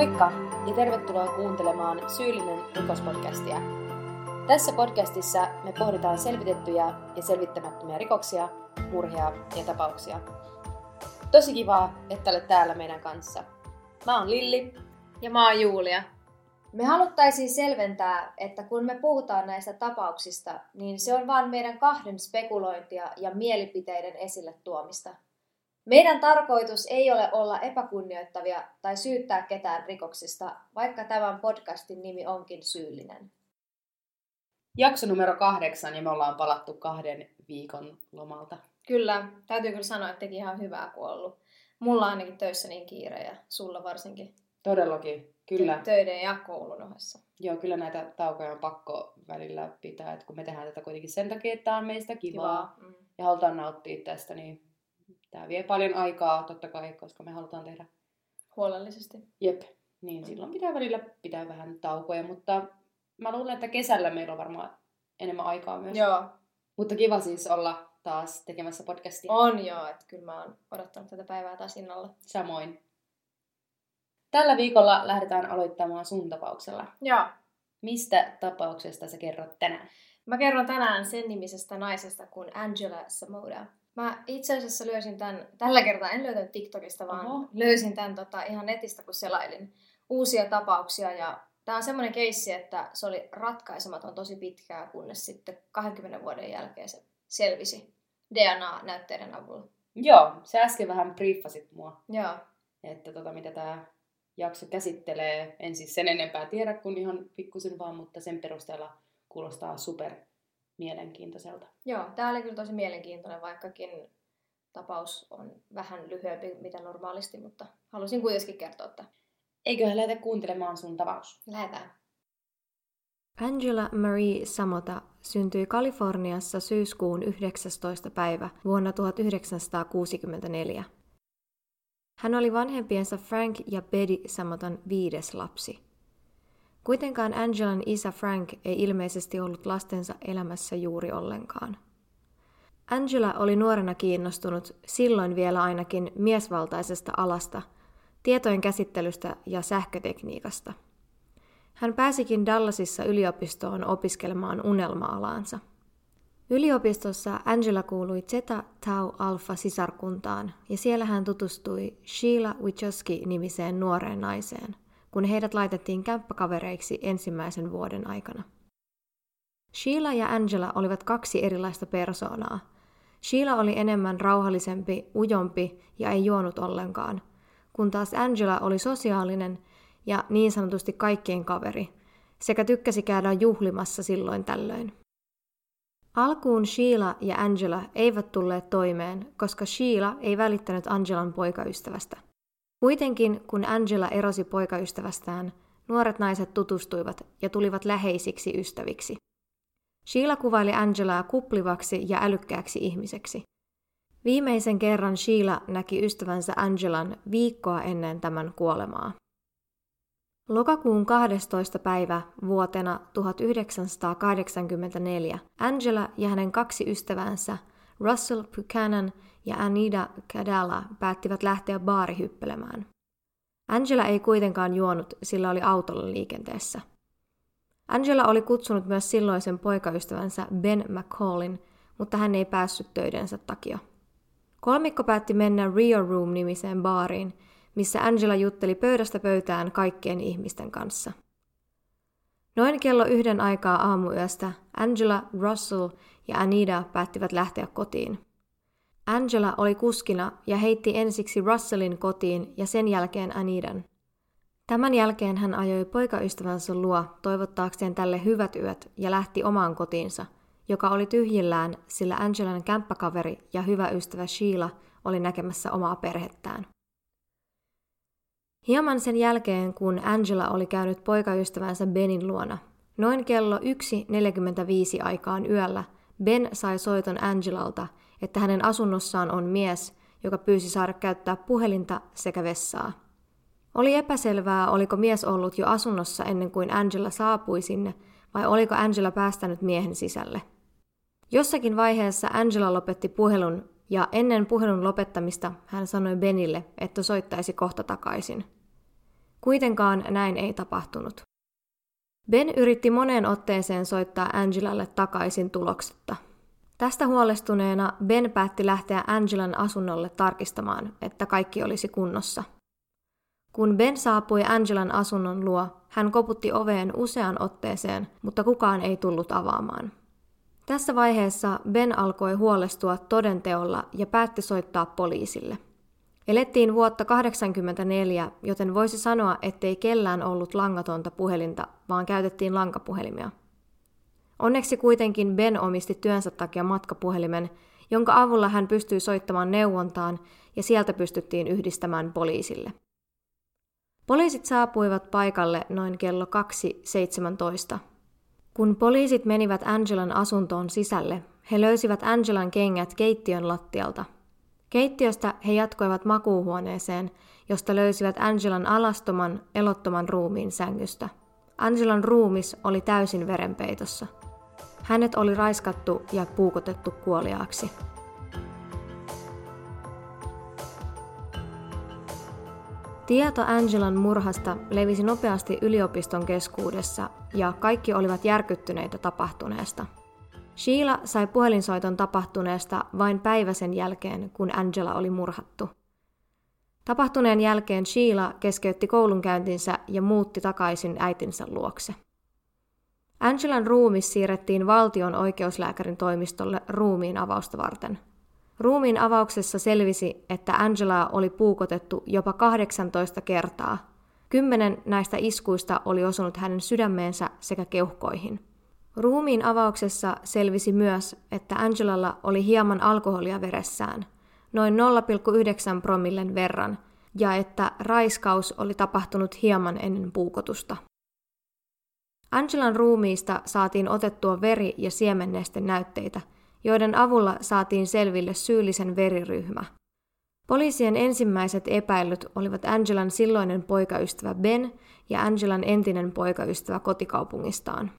Moikka ja tervetuloa kuuntelemaan Syyllinen rikospodcastia. Tässä podcastissa me pohditaan selvitettyjä ja selvittämättömiä rikoksia, murhia ja tapauksia. Tosi kivaa, että olet täällä meidän kanssa. Mä oon Lilli. Ja mä oon Julia. Me haluttaisiin selventää, että kun me puhutaan näistä tapauksista, niin se on vain meidän kahden spekulointia ja mielipiteiden esille tuomista. Meidän tarkoitus ei ole olla epäkunnioittavia tai syyttää ketään rikoksista, vaikka tämän podcastin nimi onkin syyllinen. Jakso numero kahdeksan ja me ollaan palattu kahden viikon lomalta. Kyllä, täytyy kyllä sanoa, että teki ihan hyvää kun ollut. Mulla on ainakin töissä niin kiire ja sulla varsinkin. Todellakin, kyllä. Töiden ja koulun ohessa. Joo, kyllä näitä taukoja on pakko välillä pitää, että kun me tehdään tätä kuitenkin sen takia, että tämä on meistä kivaa, kivaa. Mm. ja halutaan nauttia tästä, niin tämä vie paljon aikaa totta kai, koska me halutaan tehdä huolellisesti. Jep, niin silloin pitää välillä pitää vähän taukoja, mutta mä luulen, että kesällä meillä on varmaan enemmän aikaa myös. Joo. Mutta kiva siis olla taas tekemässä podcastia. On joo, että kyllä mä oon odottanut tätä päivää taas innolla. Samoin. Tällä viikolla lähdetään aloittamaan sun tapauksella. Joo. Mistä tapauksesta sä kerrot tänään? Mä kerron tänään sen nimisestä naisesta kuin Angela Samoda. Mä itse asiassa löysin tämän, tällä kertaa en löytänyt TikTokista, vaan Oho. löysin tämän tota, ihan netistä, kun selailin uusia tapauksia. Ja tämä on semmoinen keissi, että se oli ratkaisematon tosi pitkää, kunnes sitten 20 vuoden jälkeen se selvisi DNA-näytteiden avulla. Joo, se äsken vähän briefasit mua. Joo. Että tota, mitä tämä jakso käsittelee. En siis sen enempää tiedä kuin ihan pikkusen vaan, mutta sen perusteella kuulostaa super mielenkiintoiselta. Joo, tämä oli kyllä tosi mielenkiintoinen, vaikkakin tapaus on vähän lyhyempi mitä normaalisti, mutta halusin kuitenkin kertoa, että... Eiköhän lähdetä kuuntelemaan sun tapaus? Lähdetään. Angela Marie Samota syntyi Kaliforniassa syyskuun 19. päivä vuonna 1964. Hän oli vanhempiensa Frank ja Betty Samotan viides lapsi. Kuitenkaan Angelan isä Frank ei ilmeisesti ollut lastensa elämässä juuri ollenkaan. Angela oli nuorena kiinnostunut, silloin vielä ainakin miesvaltaisesta alasta, tietojen käsittelystä ja sähkötekniikasta. Hän pääsikin Dallasissa yliopistoon opiskelemaan unelma-alaansa. Yliopistossa Angela kuului Zeta Tau Alpha sisarkuntaan ja siellä hän tutustui Sheila Wichoski-nimiseen nuoreen naiseen – kun heidät laitettiin kämppäkavereiksi ensimmäisen vuoden aikana. Sheila ja Angela olivat kaksi erilaista persoonaa. Sheila oli enemmän rauhallisempi, ujompi ja ei juonut ollenkaan, kun taas Angela oli sosiaalinen ja niin sanotusti kaikkien kaveri, sekä tykkäsi käydä juhlimassa silloin tällöin. Alkuun Sheila ja Angela eivät tulleet toimeen, koska Sheila ei välittänyt Angelan poikaystävästä – Kuitenkin, kun Angela erosi poikaystävästään, nuoret naiset tutustuivat ja tulivat läheisiksi ystäviksi. Sheila kuvaili Angelaa kuplivaksi ja älykkääksi ihmiseksi. Viimeisen kerran Sheila näki ystävänsä Angelan viikkoa ennen tämän kuolemaa. Lokakuun 12. päivä vuotena 1984 Angela ja hänen kaksi ystävänsä Russell Buchanan ja Anita Cadalla päättivät lähteä baarihyppelemään. Angela ei kuitenkaan juonut, sillä oli autolla liikenteessä. Angela oli kutsunut myös silloisen poikaystävänsä Ben McCallin, mutta hän ei päässyt töidensä takia. Kolmikko päätti mennä Rio Room-nimiseen baariin, missä Angela jutteli pöydästä pöytään kaikkien ihmisten kanssa. Noin kello yhden aikaa aamuyöstä Angela, Russell ja Anita päättivät lähteä kotiin. Angela oli kuskina ja heitti ensiksi Russellin kotiin ja sen jälkeen Anidan. Tämän jälkeen hän ajoi poikaystävänsä luo toivottaakseen tälle hyvät yöt ja lähti omaan kotiinsa, joka oli tyhjillään, sillä Angelan kämppäkaveri ja hyvä ystävä Sheila oli näkemässä omaa perhettään. Hieman sen jälkeen, kun Angela oli käynyt poikaystävänsä Benin luona, noin kello 1.45 aikaan yöllä Ben sai soiton Angelalta – että hänen asunnossaan on mies, joka pyysi saada käyttää puhelinta sekä vessaa. Oli epäselvää, oliko mies ollut jo asunnossa ennen kuin Angela saapui sinne, vai oliko Angela päästänyt miehen sisälle. Jossakin vaiheessa Angela lopetti puhelun, ja ennen puhelun lopettamista hän sanoi Benille, että soittaisi kohta takaisin. Kuitenkaan näin ei tapahtunut. Ben yritti moneen otteeseen soittaa Angelalle takaisin tuloksetta. Tästä huolestuneena Ben päätti lähteä Angelan asunnolle tarkistamaan, että kaikki olisi kunnossa. Kun Ben saapui Angelan asunnon luo, hän koputti oveen useaan otteeseen, mutta kukaan ei tullut avaamaan. Tässä vaiheessa Ben alkoi huolestua todenteolla ja päätti soittaa poliisille. Elettiin vuotta 1984, joten voisi sanoa, ettei kellään ollut langatonta puhelinta, vaan käytettiin lankapuhelimia. Onneksi kuitenkin Ben omisti työnsä takia matkapuhelimen, jonka avulla hän pystyi soittamaan neuvontaan ja sieltä pystyttiin yhdistämään poliisille. Poliisit saapuivat paikalle noin kello 2.17. Kun poliisit menivät Angelan asuntoon sisälle, he löysivät Angelan kengät keittiön lattialta. Keittiöstä he jatkoivat makuuhuoneeseen, josta löysivät Angelan alastoman, elottoman ruumiin sängystä. Angelan ruumis oli täysin verenpeitossa. Hänet oli raiskattu ja puukotettu kuoliaaksi. Tieto Angelan murhasta levisi nopeasti yliopiston keskuudessa ja kaikki olivat järkyttyneitä tapahtuneesta. Sheila sai puhelinsoiton tapahtuneesta vain päivä sen jälkeen, kun Angela oli murhattu. Tapahtuneen jälkeen Sheila keskeytti koulunkäyntinsä ja muutti takaisin äitinsä luokse. Angelan ruumis siirrettiin valtion oikeuslääkärin toimistolle ruumiin avausta varten – Ruumiin avauksessa selvisi, että Angelaa oli puukotettu jopa 18 kertaa. Kymmenen näistä iskuista oli osunut hänen sydämeensä sekä keuhkoihin. Ruumiin avauksessa selvisi myös, että Angelalla oli hieman alkoholia veressään, noin 0,9 promillen verran, ja että raiskaus oli tapahtunut hieman ennen puukotusta. Angelan ruumiista saatiin otettua veri- ja siemennesten näytteitä – joiden avulla saatiin selville syyllisen veriryhmä. Poliisien ensimmäiset epäilyt olivat Angelan silloinen poikaystävä Ben ja Angelan entinen poikaystävä kotikaupungistaan.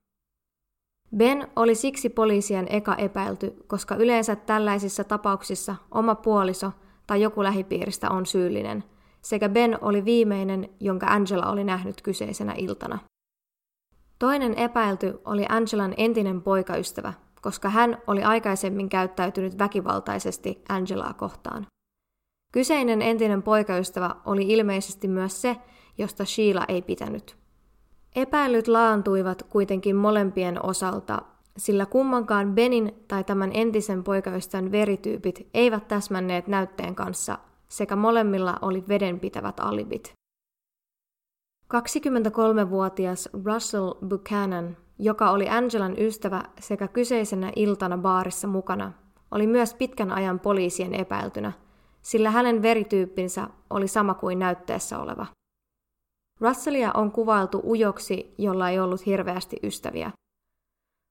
Ben oli siksi poliisien eka epäilty, koska yleensä tällaisissa tapauksissa oma puoliso tai joku lähipiiristä on syyllinen, sekä Ben oli viimeinen, jonka Angela oli nähnyt kyseisenä iltana. Toinen epäilty oli Angelan entinen poikaystävä, koska hän oli aikaisemmin käyttäytynyt väkivaltaisesti Angelaa kohtaan. Kyseinen entinen poikaystävä oli ilmeisesti myös se, josta Sheila ei pitänyt. Epäilyt laantuivat kuitenkin molempien osalta, sillä kummankaan Benin tai tämän entisen poikaystävän verityypit eivät täsmänneet näytteen kanssa, sekä molemmilla oli vedenpitävät alibit. 23-vuotias Russell Buchanan joka oli Angelan ystävä sekä kyseisenä iltana baarissa mukana, oli myös pitkän ajan poliisien epäiltynä, sillä hänen verityyppinsä oli sama kuin näytteessä oleva. Russellia on kuvailtu ujoksi, jolla ei ollut hirveästi ystäviä.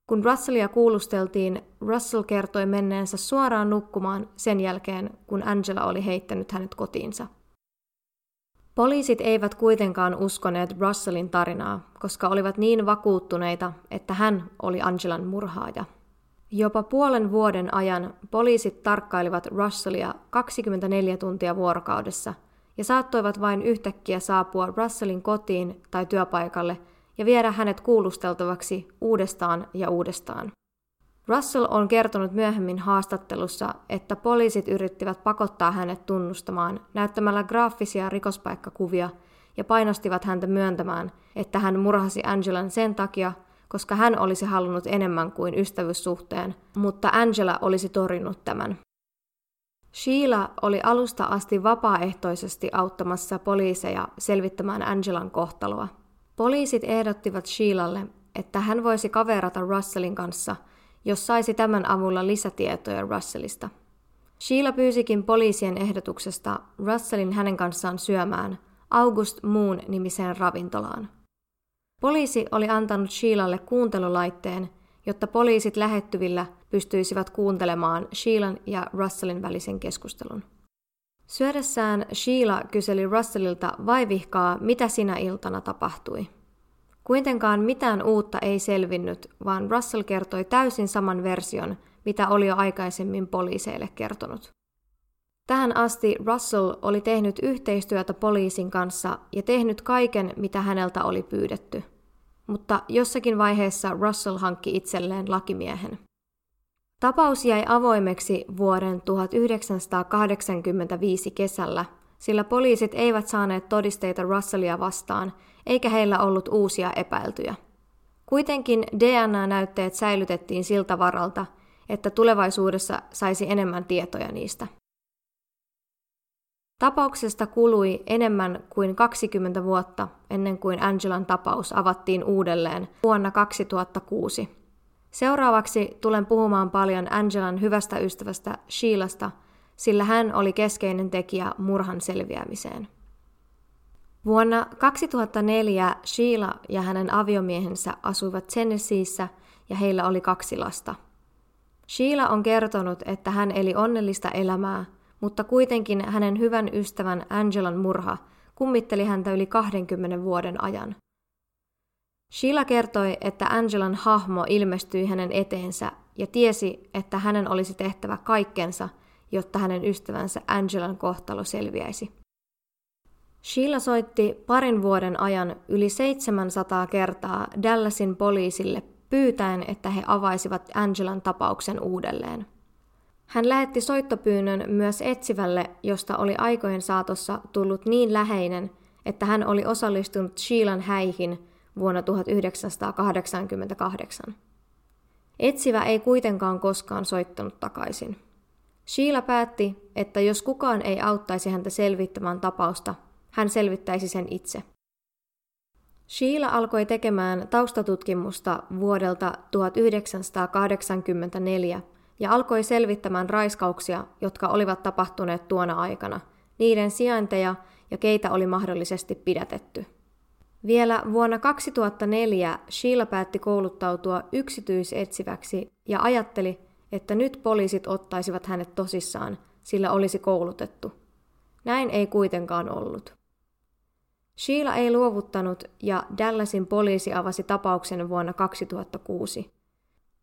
Kun Russellia kuulusteltiin, Russell kertoi menneensä suoraan nukkumaan sen jälkeen, kun Angela oli heittänyt hänet kotiinsa – Poliisit eivät kuitenkaan uskoneet Russellin tarinaa, koska olivat niin vakuuttuneita, että hän oli Angelan murhaaja. Jopa puolen vuoden ajan poliisit tarkkailivat Russellia 24 tuntia vuorokaudessa ja saattoivat vain yhtäkkiä saapua Russellin kotiin tai työpaikalle ja viedä hänet kuulusteltavaksi uudestaan ja uudestaan. Russell on kertonut myöhemmin haastattelussa, että poliisit yrittivät pakottaa hänet tunnustamaan näyttämällä graafisia rikospaikkakuvia ja painostivat häntä myöntämään, että hän murhasi Angelan sen takia, koska hän olisi halunnut enemmän kuin ystävyyssuhteen, mutta Angela olisi torjunut tämän. Sheila oli alusta asti vapaaehtoisesti auttamassa poliiseja selvittämään Angelan kohtaloa. Poliisit ehdottivat Sheilalle, että hän voisi kaverata Russellin kanssa – jos saisi tämän avulla lisätietoja Russellista. Sheila pyysikin poliisien ehdotuksesta Russellin hänen kanssaan syömään August Moon nimiseen ravintolaan. Poliisi oli antanut Sheilalle kuuntelulaitteen, jotta poliisit lähettyvillä pystyisivät kuuntelemaan Sheilan ja Russellin välisen keskustelun. Syödessään Sheila kyseli Russellilta vaivihkaa, mitä sinä iltana tapahtui. Kuitenkaan mitään uutta ei selvinnyt, vaan Russell kertoi täysin saman version, mitä oli jo aikaisemmin poliiseille kertonut. Tähän asti Russell oli tehnyt yhteistyötä poliisin kanssa ja tehnyt kaiken, mitä häneltä oli pyydetty. Mutta jossakin vaiheessa Russell hankki itselleen lakimiehen. Tapaus jäi avoimeksi vuoden 1985 kesällä, sillä poliisit eivät saaneet todisteita Russellia vastaan, eikä heillä ollut uusia epäiltyjä. Kuitenkin DNA-näytteet säilytettiin siltä varalta, että tulevaisuudessa saisi enemmän tietoja niistä. Tapauksesta kului enemmän kuin 20 vuotta ennen kuin Angelan tapaus avattiin uudelleen vuonna 2006. Seuraavaksi tulen puhumaan paljon Angelan hyvästä ystävästä Sheilasta, sillä hän oli keskeinen tekijä murhan selviämiseen. Vuonna 2004 Sheila ja hänen aviomiehensä asuivat Tennesseeissä ja heillä oli kaksi lasta. Sheila on kertonut, että hän eli onnellista elämää – mutta kuitenkin hänen hyvän ystävän Angelan murha kummitteli häntä yli 20 vuoden ajan. Sheila kertoi, että Angelan hahmo ilmestyi hänen eteensä ja tiesi, että hänen olisi tehtävä kaikkensa, jotta hänen ystävänsä Angelan kohtalo selviäisi. Sheila soitti parin vuoden ajan yli 700 kertaa Dallasin poliisille pyytäen, että he avaisivat Angelan tapauksen uudelleen. Hän lähetti soittopyynnön myös etsivälle, josta oli aikojen saatossa tullut niin läheinen, että hän oli osallistunut Sheilan häihin vuonna 1988. Etsivä ei kuitenkaan koskaan soittanut takaisin. Sheila päätti, että jos kukaan ei auttaisi häntä selvittämään tapausta, hän selvittäisi sen itse. Sheila alkoi tekemään taustatutkimusta vuodelta 1984 ja alkoi selvittämään raiskauksia, jotka olivat tapahtuneet tuona aikana, niiden sijainteja ja keitä oli mahdollisesti pidätetty. Vielä vuonna 2004 Sheila päätti kouluttautua yksityisetsiväksi ja ajatteli, että nyt poliisit ottaisivat hänet tosissaan, sillä olisi koulutettu. Näin ei kuitenkaan ollut. Sheila ei luovuttanut ja Dallasin poliisi avasi tapauksen vuonna 2006.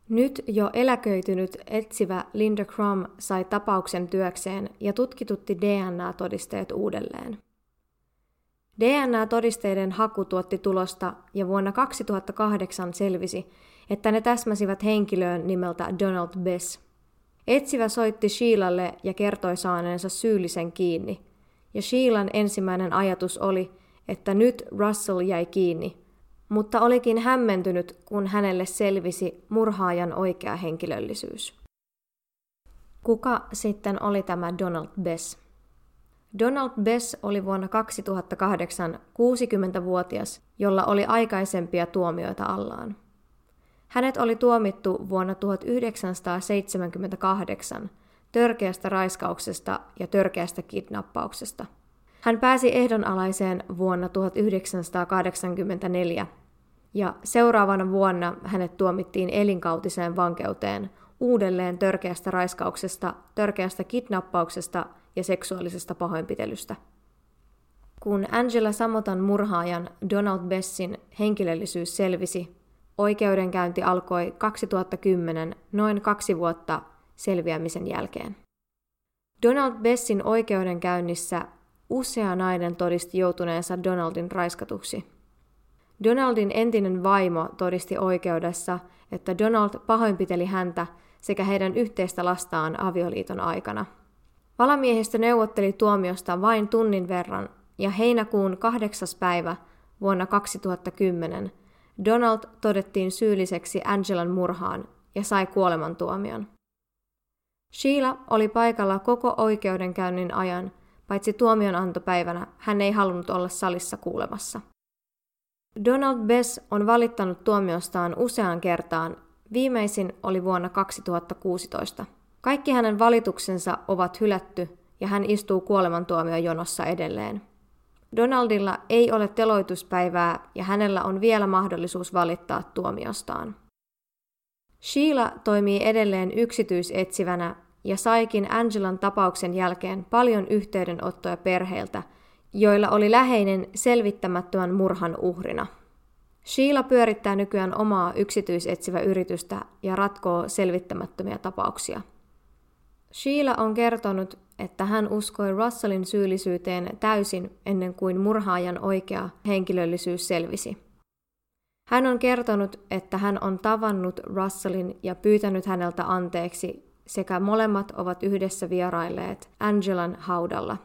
Nyt jo eläköitynyt etsivä Linda Crum sai tapauksen työkseen ja tutkitutti DNA-todisteet uudelleen. DNA-todisteiden haku tuotti tulosta ja vuonna 2008 selvisi, että ne täsmäsivät henkilöön nimeltä Donald Bess. Etsivä soitti Sheilalle ja kertoi saaneensa syyllisen kiinni, ja Sheilan ensimmäinen ajatus oli, että nyt Russell jäi kiinni – mutta olikin hämmentynyt, kun hänelle selvisi murhaajan oikea henkilöllisyys. Kuka sitten oli tämä Donald Bess? Donald Bess oli vuonna 2008 60-vuotias, jolla oli aikaisempia tuomioita allaan. Hänet oli tuomittu vuonna 1978 törkeästä raiskauksesta ja törkeästä kidnappauksesta – hän pääsi ehdonalaiseen vuonna 1984 ja seuraavana vuonna hänet tuomittiin elinkautiseen vankeuteen uudelleen törkeästä raiskauksesta, törkeästä kidnappauksesta ja seksuaalisesta pahoinpitelystä. Kun Angela Samotan murhaajan Donald Bessin henkilöllisyys selvisi, oikeudenkäynti alkoi 2010 noin kaksi vuotta selviämisen jälkeen. Donald Bessin oikeudenkäynnissä Usea nainen todisti joutuneensa Donaldin raiskatuksi. Donaldin entinen vaimo todisti oikeudessa, että Donald pahoinpiteli häntä sekä heidän yhteistä lastaan avioliiton aikana. Valamiehistö neuvotteli tuomiosta vain tunnin verran, ja heinäkuun kahdeksas päivä vuonna 2010 Donald todettiin syylliseksi Angelan murhaan ja sai kuolemantuomion. Sheila oli paikalla koko oikeudenkäynnin ajan Paitsi tuomionantopäivänä hän ei halunnut olla salissa kuulemassa. Donald Bess on valittanut tuomiostaan useaan kertaan. Viimeisin oli vuonna 2016. Kaikki hänen valituksensa ovat hylätty ja hän istuu kuolemantuomiojonossa edelleen. Donaldilla ei ole teloituspäivää ja hänellä on vielä mahdollisuus valittaa tuomiostaan. Sheila toimii edelleen yksityisetsivänä ja saikin Angelan tapauksen jälkeen paljon yhteydenottoja perheiltä, joilla oli läheinen selvittämättömän murhan uhrina. Sheila pyörittää nykyään omaa yksityisetsivä yritystä ja ratkoo selvittämättömiä tapauksia. Sheila on kertonut, että hän uskoi Russellin syyllisyyteen täysin ennen kuin murhaajan oikea henkilöllisyys selvisi. Hän on kertonut, että hän on tavannut Russellin ja pyytänyt häneltä anteeksi sekä molemmat ovat yhdessä vierailleet Angelan haudalla.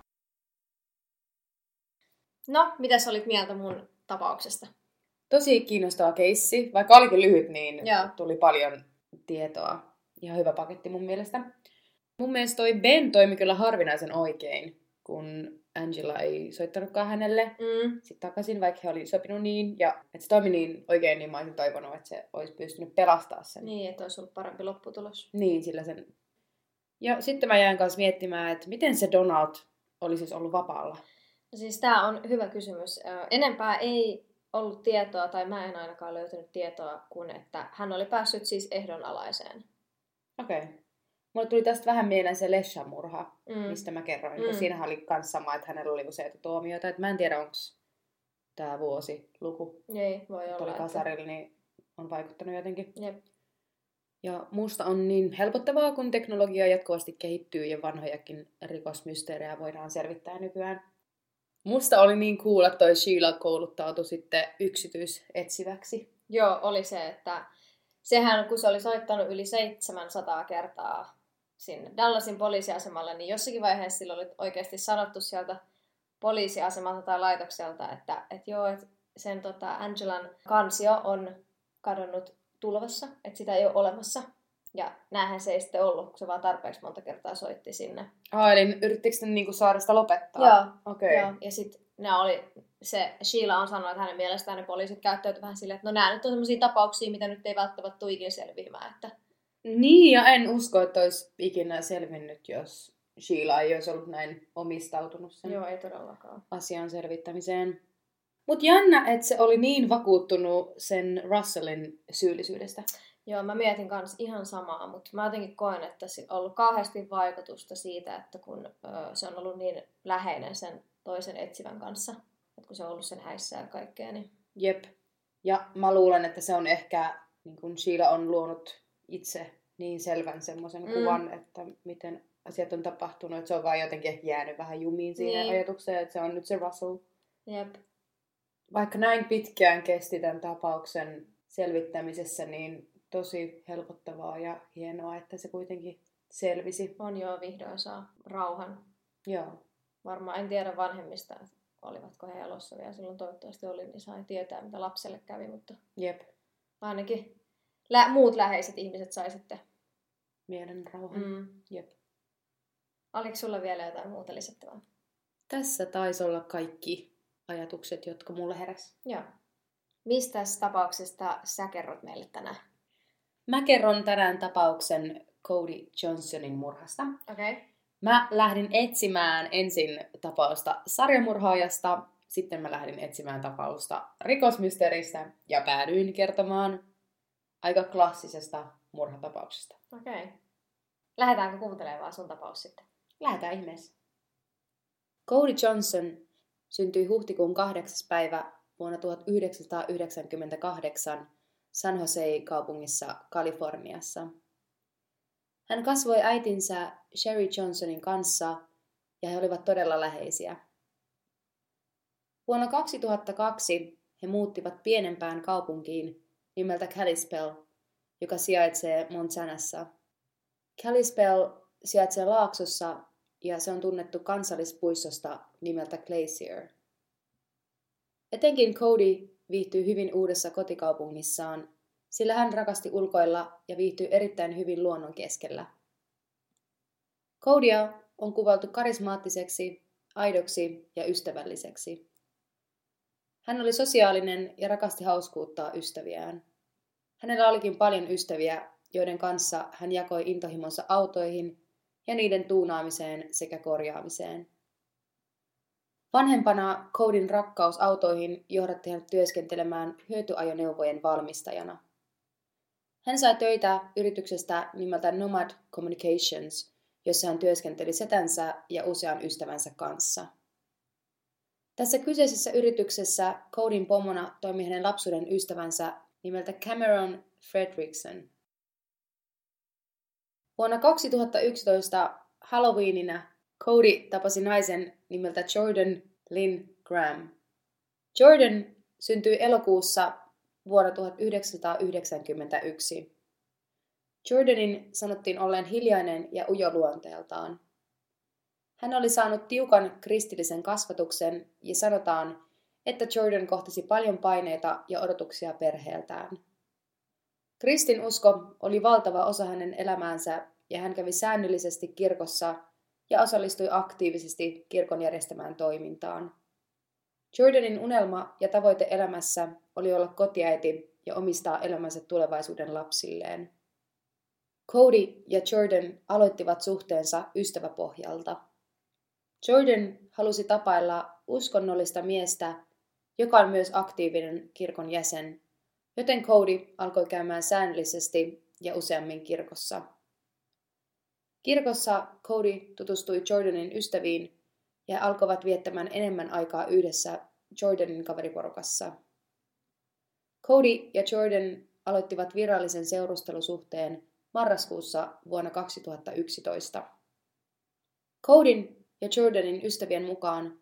No, mitä sä olit mieltä mun tapauksesta? Tosi kiinnostava keissi. Vaikka olikin lyhyt, niin Joo. tuli paljon tietoa. Ihan hyvä paketti mun mielestä. Mun mielestä toi Ben toimi kyllä harvinaisen oikein, kun Angela ei soittanutkaan hänelle Mm. sitten takaisin, vaikka he oli sopinut niin. Ja että se toimi niin oikein, niin mä olisin toivonut, että se olisi pystynyt pelastamaan sen. Niin, että olisi ollut parempi lopputulos. Niin, sillä sen... Ja sitten mä jäin kanssa miettimään, että miten se Donald olisi siis ollut vapaalla. No siis tämä on hyvä kysymys. Enempää ei ollut tietoa, tai mä en ainakaan löytänyt tietoa, kun että hän oli päässyt siis ehdonalaiseen. Okei. Okay. Mulle tuli tästä vähän mieleen se Lesha-murha, Mm. mistä mä kerroin. Mm. Kun siinähän oli kans sama, että hänellä oli useita tuomioita. Et mä en tiedä, onko tämä vuosi luku Ei, voi oli olla. kasarilla, niin on vaikuttanut jotenkin. Jep. Ja musta on niin helpottavaa, kun teknologia jatkuvasti kehittyy ja vanhojakin rikosmysteerejä voidaan selvittää nykyään. Musta oli niin cool, että toi Sheila kouluttautui sitten yksityisetsiväksi. Joo, oli se, että sehän kun se oli soittanut yli 700 kertaa sinne Dallasin poliisiasemalle, niin jossakin vaiheessa sillä oli oikeasti sanottu sieltä poliisiasemalta tai laitokselta, että, että joo, että sen tota Angelan kansio on kadonnut tulvassa, että sitä ei ole olemassa. Ja näähän se ei sitten ollut, kun se vaan tarpeeksi monta kertaa soitti sinne. Ah, eli yrittikö ne niinku saada sitä lopettaa? Joo, Okei. Joo, ja sitten ne oli, se Sheila on sanonut, että hänen mielestään ne poliisit käyttäytyivät vähän silleen, että no nämä nyt on sellaisia tapauksia, mitä nyt ei välttämättä tule ikinä selviämään. Että, Niin, ja en usko, että olisi ikinä selvinnyt, jos Sheila ei olisi ollut näin omistautunut sen joo, ei todellakaan. asian selvittämiseen. Mutta jännä, että se oli niin vakuuttunut sen Russellin syyllisyydestä. Joo, mä mietin kanssa ihan samaa, mutta mä jotenkin koen, että sillä on ollut kauheasti vaikutusta siitä, että kun ö, se on ollut niin läheinen sen toisen etsivän kanssa, että kun se on ollut sen häissä ja kaikkea, niin Jep. Ja mä luulen, että se on ehkä, niin kun Sheila on luonut itse niin selvän semmoisen Mm. kuvan, että miten asiat on tapahtunut, että se on vaan jotenkin ehkä jäänyt vähän jumiin siihen Niin. ajatukseen, että se on nyt se Russell. jep. Vaikka näin pitkään kesti tämän tapauksen selvittämisessä, niin tosi helpottavaa ja hienoa, että se kuitenkin selvisi. On jo vihdoin saa rauhan. Joo. Varmaan en tiedä vanhemmista, olivatko he elossa vielä silloin toivottavasti oli, niin sai tietää, mitä lapselle kävi, mutta Jep. ainakin lä- muut läheiset ihmiset sai sitten. Mielen rauhan. Mm. Jep. Oliko sulla vielä jotain muuta lisättävää? Tässä taisi olla kaikki ajatukset, jotka mulle heräs. Joo. Mistä tapauksesta sä kerrot meille tänään? Mä kerron tänään tapauksen Cody Johnsonin murhasta. Okei. Okay. Mä lähdin etsimään ensin tapausta sarjamurhaajasta, sitten mä lähdin etsimään tapausta rikosmysteeristä ja päädyin kertomaan aika klassisesta murhatapauksesta. Okei. Okay. Lähdetäänkö kuuntelemaan sun tapaus sitten? Lähetään ihmeessä. Cody Johnson syntyi huhtikuun 8. päivä vuonna 1998 San Jose-kaupungissa Kaliforniassa. Hän kasvoi äitinsä Sherry Johnsonin kanssa ja he olivat todella läheisiä. Vuonna 2002 he muuttivat pienempään kaupunkiin nimeltä Kalispell, joka sijaitsee Montanassa. Kalispell sijaitsee laaksossa ja se on tunnettu kansallispuistosta nimeltä Glacier. Etenkin Cody viihtyy hyvin uudessa kotikaupungissaan, sillä hän rakasti ulkoilla ja viihtyy erittäin hyvin luonnon keskellä. Codia on kuvailtu karismaattiseksi, aidoksi ja ystävälliseksi. Hän oli sosiaalinen ja rakasti hauskuuttaa ystäviään. Hänellä olikin paljon ystäviä, joiden kanssa hän jakoi intohimonsa autoihin ja niiden tuunaamiseen sekä korjaamiseen. Vanhempana Codin rakkaus autoihin johdatti hänet työskentelemään hyötyajoneuvojen valmistajana. Hän sai töitä yrityksestä nimeltä Nomad Communications, jossa hän työskenteli setänsä ja usean ystävänsä kanssa. Tässä kyseisessä yrityksessä Codin pomona toimi hänen lapsuuden ystävänsä nimeltä Cameron Fredrickson. Vuonna 2011 Halloweenina Cody tapasi naisen nimeltä Jordan Lynn Graham. Jordan syntyi elokuussa vuonna 1991. Jordanin sanottiin olleen hiljainen ja ujo luonteeltaan. Hän oli saanut tiukan kristillisen kasvatuksen ja sanotaan, että Jordan kohtasi paljon paineita ja odotuksia perheeltään. Kristin usko oli valtava osa hänen elämäänsä ja hän kävi säännöllisesti kirkossa ja osallistui aktiivisesti kirkon järjestämään toimintaan. Jordanin unelma ja tavoite elämässä oli olla kotiäiti ja omistaa elämänsä tulevaisuuden lapsilleen. Cody ja Jordan aloittivat suhteensa ystäväpohjalta. Jordan halusi tapailla uskonnollista miestä, joka on myös aktiivinen kirkon jäsen, joten Cody alkoi käymään säännöllisesti ja useammin kirkossa. Kirkossa Cody tutustui Jordanin ystäviin ja alkoivat viettämään enemmän aikaa yhdessä Jordanin kaveriporukassa. Cody ja Jordan aloittivat virallisen seurustelusuhteen marraskuussa vuonna 2011. Codin ja Jordanin ystävien mukaan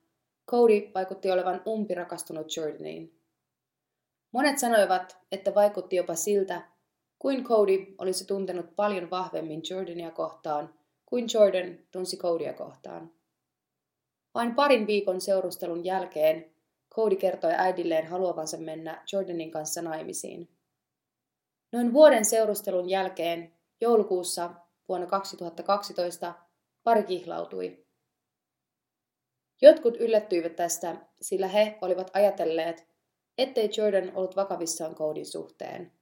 Cody vaikutti olevan umpirakastunut Jordaniin. Monet sanoivat, että vaikutti jopa siltä, kuin Cody olisi tuntenut paljon vahvemmin Jordania kohtaan kuin Jordan tunsi Codya kohtaan. Vain parin viikon seurustelun jälkeen Cody kertoi äidilleen haluavansa mennä Jordanin kanssa naimisiin. Noin vuoden seurustelun jälkeen, joulukuussa vuonna 2012, pari kihlautui. Jotkut yllättyivät tästä, sillä he olivat ajatelleet, ettei Jordan ollut vakavissaan Codin suhteen.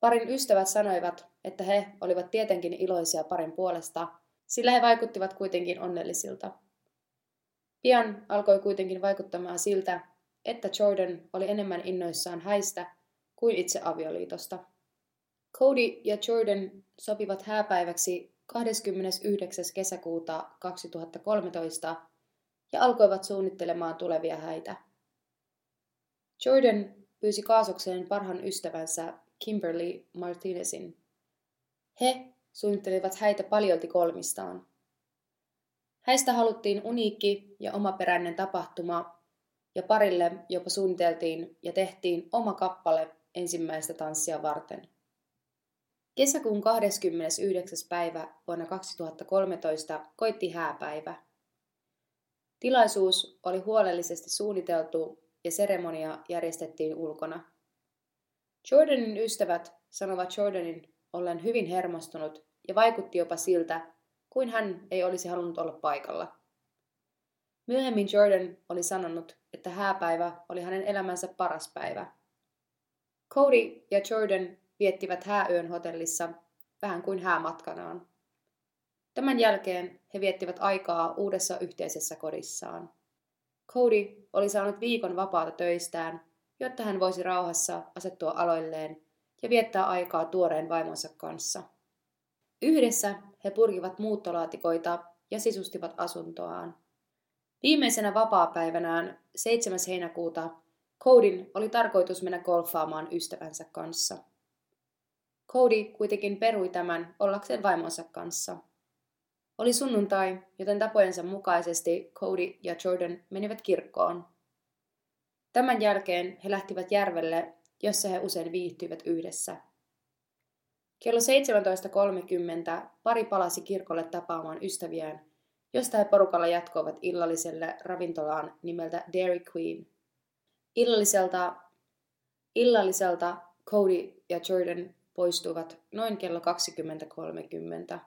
Parin ystävät sanoivat, että he olivat tietenkin iloisia parin puolesta, sillä he vaikuttivat kuitenkin onnellisilta. Pian alkoi kuitenkin vaikuttamaan siltä, että Jordan oli enemmän innoissaan häistä kuin itse avioliitosta. Cody ja Jordan sopivat hääpäiväksi 29. kesäkuuta 2013 ja alkoivat suunnittelemaan tulevia häitä. Jordan pyysi kaasokseen parhaan ystävänsä Kimberly Martinezin. He suunnittelivat häitä paljolti kolmistaan. Häistä haluttiin uniikki ja omaperäinen tapahtuma, ja parille jopa suunniteltiin ja tehtiin oma kappale ensimmäistä tanssia varten. Kesäkuun 29. päivä vuonna 2013 koitti hääpäivä. Tilaisuus oli huolellisesti suunniteltu ja seremonia järjestettiin ulkona. Jordanin ystävät sanovat Jordanin ollen hyvin hermostunut ja vaikutti jopa siltä, kuin hän ei olisi halunnut olla paikalla. Myöhemmin Jordan oli sanonut, että hääpäivä oli hänen elämänsä paras päivä. Cody ja Jordan viettivät hääyön hotellissa vähän kuin häämatkanaan. Tämän jälkeen he viettivät aikaa uudessa yhteisessä kodissaan. Cody oli saanut viikon vapaata töistään, jotta hän voisi rauhassa asettua aloilleen ja viettää aikaa tuoreen vaimonsa kanssa. Yhdessä he purkivat muuttolaatikoita ja sisustivat asuntoaan. Viimeisenä vapaapäivänään 7. heinäkuuta Codin oli tarkoitus mennä golfaamaan ystävänsä kanssa. Cody kuitenkin perui tämän ollakseen vaimonsa kanssa. Oli sunnuntai, joten tapojensa mukaisesti Cody ja Jordan menivät kirkkoon. Tämän jälkeen he lähtivät järvelle, jossa he usein viihtyivät yhdessä. Kello 17.30 pari palasi kirkolle tapaamaan ystäviään, josta he porukalla jatkoivat illalliselle ravintolaan nimeltä Dairy Queen. Illalliselta, illalliselta Cody ja Jordan poistuivat noin kello 20.30.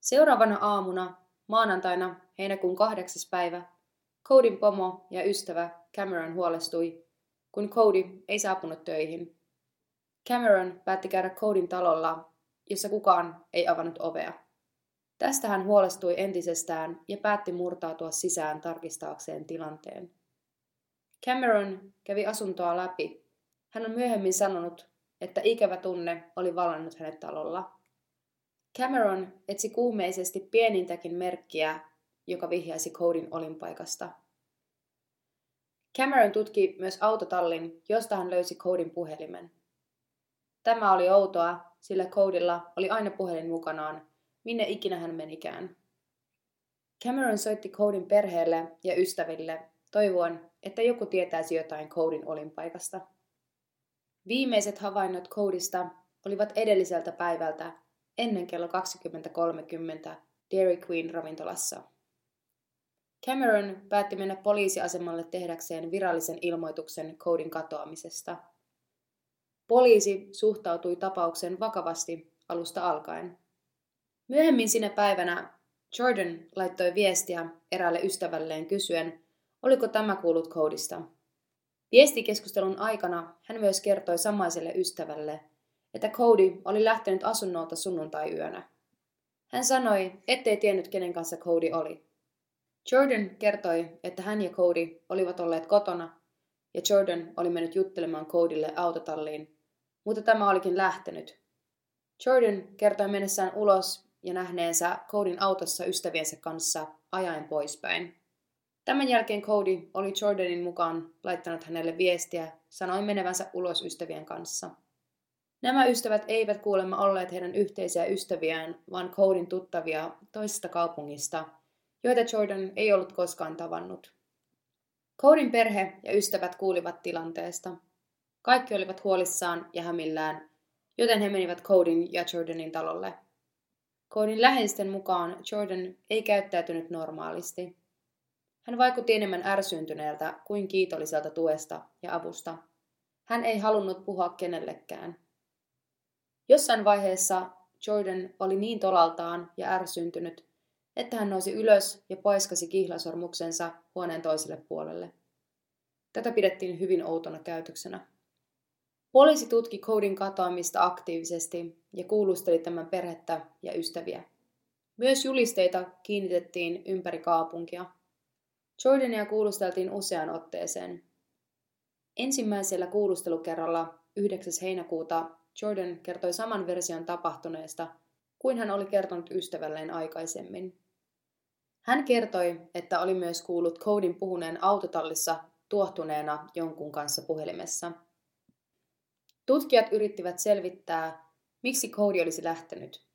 Seuraavana aamuna, maanantaina heinäkuun kahdeksas päivä, Codin pomo ja ystävä Cameron huolestui, kun Cody ei saapunut töihin. Cameron päätti käydä Codin talolla, jossa kukaan ei avannut ovea. Tästä hän huolestui entisestään ja päätti murtautua sisään tarkistaakseen tilanteen. Cameron kävi asuntoa läpi. Hän on myöhemmin sanonut, että ikävä tunne oli vallannut hänet talolla. Cameron etsi kuumeisesti pienintäkin merkkiä, joka vihjaisi Codin olinpaikasta. Cameron tutki myös autotallin, josta hän löysi Codin puhelimen. Tämä oli outoa, sillä Codilla oli aina puhelin mukanaan, minne ikinä hän menikään. Cameron soitti Codin perheelle ja ystäville toivoen, että joku tietäisi jotain Codin olinpaikasta. Viimeiset havainnot Codista olivat edelliseltä päivältä ennen kello 20.30 Dairy Queen ravintolassa. Cameron päätti mennä poliisiasemalle tehdäkseen virallisen ilmoituksen Codin katoamisesta. Poliisi suhtautui tapauksen vakavasti alusta alkaen. Myöhemmin sinä päivänä Jordan laittoi viestiä eräälle ystävälleen kysyen, oliko tämä kuullut Codista. Viestikeskustelun aikana hän myös kertoi samaiselle ystävälle, että Cody oli lähtenyt asunnolta sunnuntai-yönä. Hän sanoi, ettei tiennyt kenen kanssa Cody oli. Jordan kertoi, että hän ja Cody olivat olleet kotona ja Jordan oli mennyt juttelemaan Codylle autotalliin, mutta tämä olikin lähtenyt. Jordan kertoi mennessään ulos ja nähneensä Codin autossa ystäviensä kanssa ajaen poispäin. Tämän jälkeen Cody oli Jordanin mukaan laittanut hänelle viestiä, sanoi menevänsä ulos ystävien kanssa. Nämä ystävät eivät kuulemma olleet heidän yhteisiä ystäviään, vaan Codin tuttavia toisesta kaupungista, joita Jordan ei ollut koskaan tavannut. Codin perhe ja ystävät kuulivat tilanteesta. Kaikki olivat huolissaan ja hämillään, joten he menivät Codin ja Jordanin talolle. Codin läheisten mukaan Jordan ei käyttäytynyt normaalisti. Hän vaikutti enemmän ärsyyntyneeltä kuin kiitolliselta tuesta ja avusta. Hän ei halunnut puhua kenellekään. Jossain vaiheessa Jordan oli niin tolaltaan ja ärsyntynyt, että hän nousi ylös ja paiskasi kihlasormuksensa huoneen toiselle puolelle. Tätä pidettiin hyvin outona käytöksenä. Poliisi tutki Codin katoamista aktiivisesti ja kuulusteli tämän perhettä ja ystäviä. Myös julisteita kiinnitettiin ympäri kaupunkia. Jordania kuulusteltiin useaan otteeseen. Ensimmäisellä kuulustelukerralla 9. heinäkuuta Jordan kertoi saman version tapahtuneesta kuin hän oli kertonut ystävälleen aikaisemmin. Hän kertoi, että oli myös kuullut Codin puhuneen autotallissa tuohtuneena jonkun kanssa puhelimessa. Tutkijat yrittivät selvittää, miksi Cody olisi lähtenyt.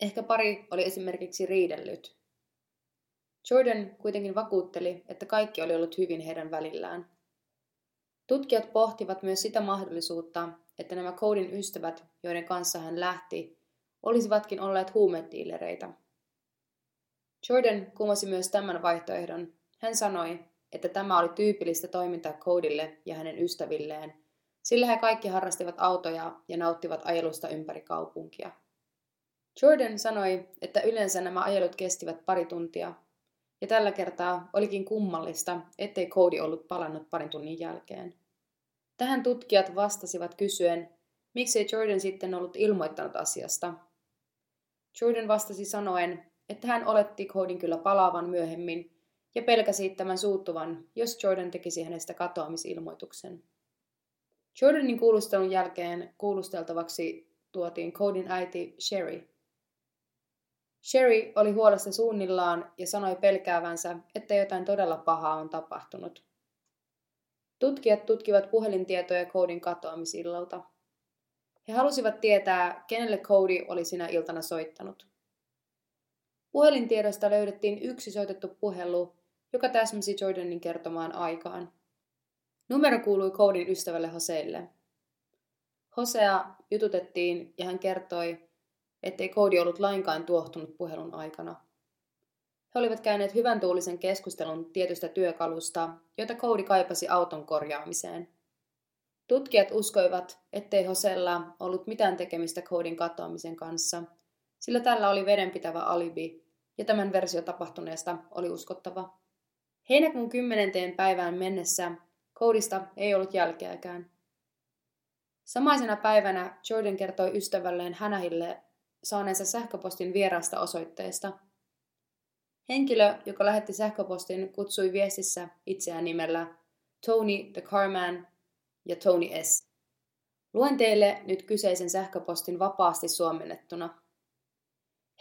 Ehkä pari oli esimerkiksi riidellyt. Jordan kuitenkin vakuutteli, että kaikki oli ollut hyvin heidän välillään. Tutkijat pohtivat myös sitä mahdollisuutta, että nämä Codin ystävät, joiden kanssa hän lähti, olisivatkin olleet huumediilereitä. Jordan kumosi myös tämän vaihtoehdon. Hän sanoi, että tämä oli tyypillistä toimintaa Codille ja hänen ystävilleen, sillä he kaikki harrastivat autoja ja nauttivat ajelusta ympäri kaupunkia. Jordan sanoi, että yleensä nämä ajelut kestivät pari tuntia, ja tällä kertaa olikin kummallista, ettei Cody ollut palannut parin tunnin jälkeen. Tähän tutkijat vastasivat kysyen, miksei Jordan sitten ollut ilmoittanut asiasta. Jordan vastasi sanoen, että hän oletti Codin kyllä palaavan myöhemmin ja pelkäsi tämän suuttuvan, jos Jordan tekisi hänestä katoamisilmoituksen. Jordanin kuulustelun jälkeen kuulusteltavaksi tuotiin Codin äiti Sherry. Sherry oli huolesta suunnillaan ja sanoi pelkäävänsä, että jotain todella pahaa on tapahtunut. Tutkijat tutkivat puhelintietoja Codin katoamisillalta. He halusivat tietää, kenelle Cody oli sinä iltana soittanut. Puhelintiedosta löydettiin yksi soitettu puhelu, joka täsmäsi Jordanin kertomaan aikaan. Numero kuului Codin ystävälle Hoseille. Hosea jututettiin ja hän kertoi, ettei Cody ollut lainkaan tuohtunut puhelun aikana. He olivat käyneet hyvän tuulisen keskustelun tietystä työkalusta, jota Cody kaipasi auton korjaamiseen. Tutkijat uskoivat, ettei Hosella ollut mitään tekemistä Codin katoamisen kanssa, sillä tällä oli vedenpitävä alibi, ja tämän versio tapahtuneesta oli uskottava. Heinäkuun kymmenenteen päivään mennessä Codista ei ollut jälkeäkään. Samaisena päivänä Jordan kertoi ystävälleen Hänähille saaneensa sähköpostin vieraasta osoitteesta – Henkilö, joka lähetti sähköpostin, kutsui viestissä itseään nimellä Tony the Carman ja Tony S. Luen teille nyt kyseisen sähköpostin vapaasti suomennettuna.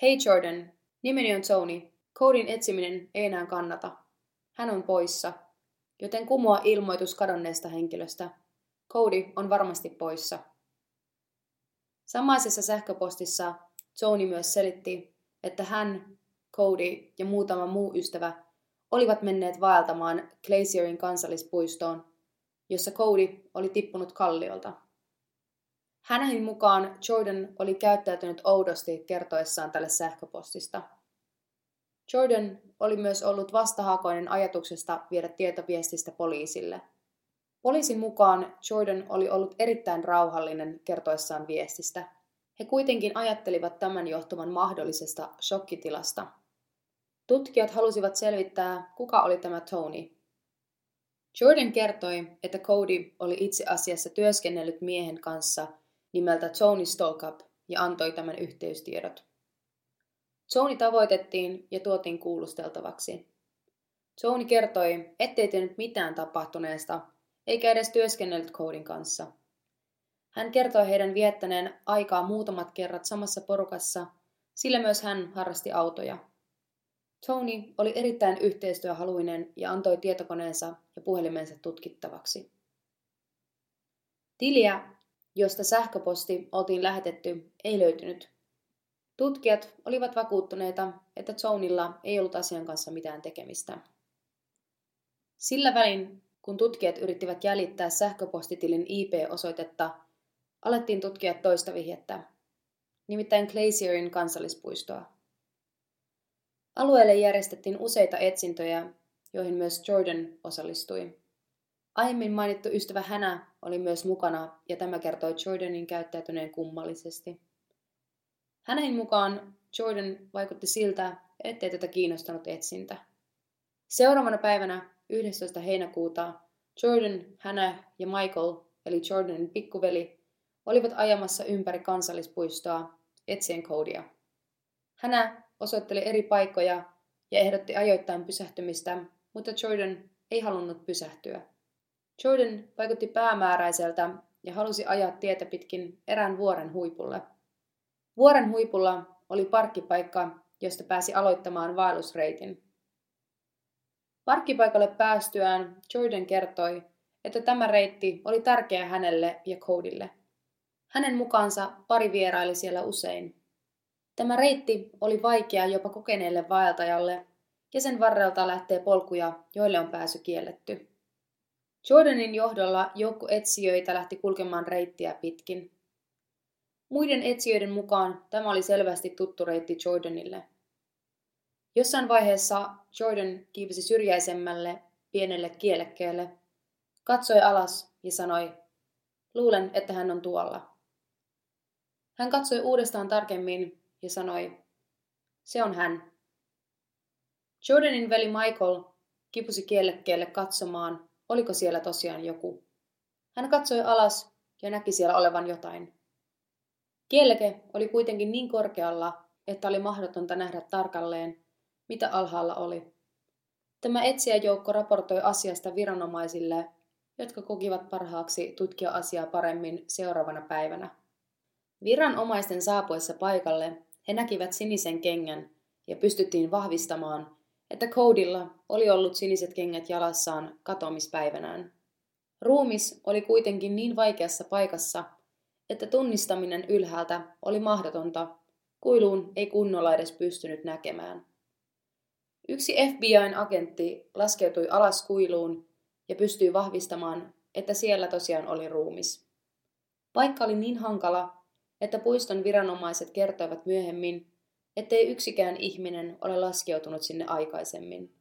Hei Jordan, nimeni on Tony. Codin etsiminen ei enää kannata. Hän on poissa, joten kumoa ilmoitus kadonneesta henkilöstä. Cody on varmasti poissa. Samaisessa sähköpostissa Tony myös selitti, että hän Cody ja muutama muu ystävä olivat menneet vaeltamaan Glacierin kansallispuistoon, jossa Cody oli tippunut kalliolta. Hänen mukaan Jordan oli käyttäytynyt oudosti kertoessaan tälle sähköpostista. Jordan oli myös ollut vastahakoinen ajatuksesta viedä tietoviestistä poliisille. Poliisin mukaan Jordan oli ollut erittäin rauhallinen kertoessaan viestistä. He kuitenkin ajattelivat tämän johtuvan mahdollisesta shokkitilasta. Tutkijat halusivat selvittää, kuka oli tämä Tony. Jordan kertoi, että Cody oli itse asiassa työskennellyt miehen kanssa – nimeltä Tony Stolkup ja antoi tämän yhteystiedot. Tony tavoitettiin ja tuotiin kuulusteltavaksi. Tony kertoi, ettei tehnyt mitään tapahtuneesta, eikä edes työskennellyt Codin kanssa. Hän kertoi heidän viettäneen aikaa muutamat kerrat samassa porukassa, sillä myös hän harrasti autoja. Tony oli erittäin yhteistyöhaluinen ja antoi tietokoneensa ja puhelimensa tutkittavaksi. Tiliä josta sähköposti oltiin lähetetty, ei löytynyt. Tutkijat olivat vakuuttuneita, että Tonylla ei ollut asian kanssa mitään tekemistä. Sillä välin, kun tutkijat yrittivät jäljittää sähköpostitilin IP-osoitetta, alettiin tutkia toista vihjettä, nimittäin Glacierin kansallispuistoa. Alueelle järjestettiin useita etsintöjä, joihin myös Jordan osallistui. Aiemmin mainittu ystävä Hänä oli myös mukana ja tämä kertoi Jordanin käyttäytyneen kummallisesti. Hänen mukaan Jordan vaikutti siltä, ettei tätä kiinnostanut etsintä. Seuraavana päivänä 11. heinäkuuta Jordan, Hannah ja Michael, eli Jordanin pikkuveli, olivat ajamassa ympäri kansallispuistoa etsien koodia. Hannah osoitteli eri paikkoja ja ehdotti ajoittain pysähtymistä, mutta Jordan ei halunnut pysähtyä. Jordan vaikutti päämääräiseltä ja halusi ajaa tietä pitkin erään vuoren huipulle. Vuoren huipulla oli parkkipaikka, josta pääsi aloittamaan vaellusreitin. Parkkipaikalle päästyään Jordan kertoi, että tämä reitti oli tärkeä hänelle ja Codylle. Hänen mukaansa pari vieraili siellä usein. Tämä reitti oli vaikea jopa kokeneelle vaeltajalle, ja sen varrelta lähtee polkuja, joille on pääsy kielletty. Jordanin johdolla joukko etsijöitä lähti kulkemaan reittiä pitkin. Muiden etsijöiden mukaan tämä oli selvästi tuttu reitti Jordanille. Jossain vaiheessa Jordan kiipesi syrjäisemmälle pienelle kielekkeelle, katsoi alas ja sanoi, luulen, että hän on tuolla. Hän katsoi uudestaan tarkemmin ja sanoi, se on hän. Jordanin veli Michael kipusi kielekkeelle katsomaan, Oliko siellä tosiaan joku? Hän katsoi alas ja näki siellä olevan jotain. Kieleke oli kuitenkin niin korkealla, että oli mahdotonta nähdä tarkalleen, mitä alhaalla oli. Tämä etsijäjoukko raportoi asiasta viranomaisille, jotka kokivat parhaaksi tutkia asiaa paremmin seuraavana päivänä. Viranomaisten saapuessa paikalle he näkivät sinisen kengän ja pystyttiin vahvistamaan, että Codylla oli ollut siniset kengät jalassaan katoamispäivänään. Ruumis oli kuitenkin niin vaikeassa paikassa, että tunnistaminen ylhäältä oli mahdotonta, kuiluun ei kunnolla edes pystynyt näkemään. Yksi FBIn agentti laskeutui alas kuiluun ja pystyi vahvistamaan, että siellä tosiaan oli ruumis. Paikka oli niin hankala, että puiston viranomaiset kertoivat myöhemmin, ettei yksikään ihminen ole laskeutunut sinne aikaisemmin.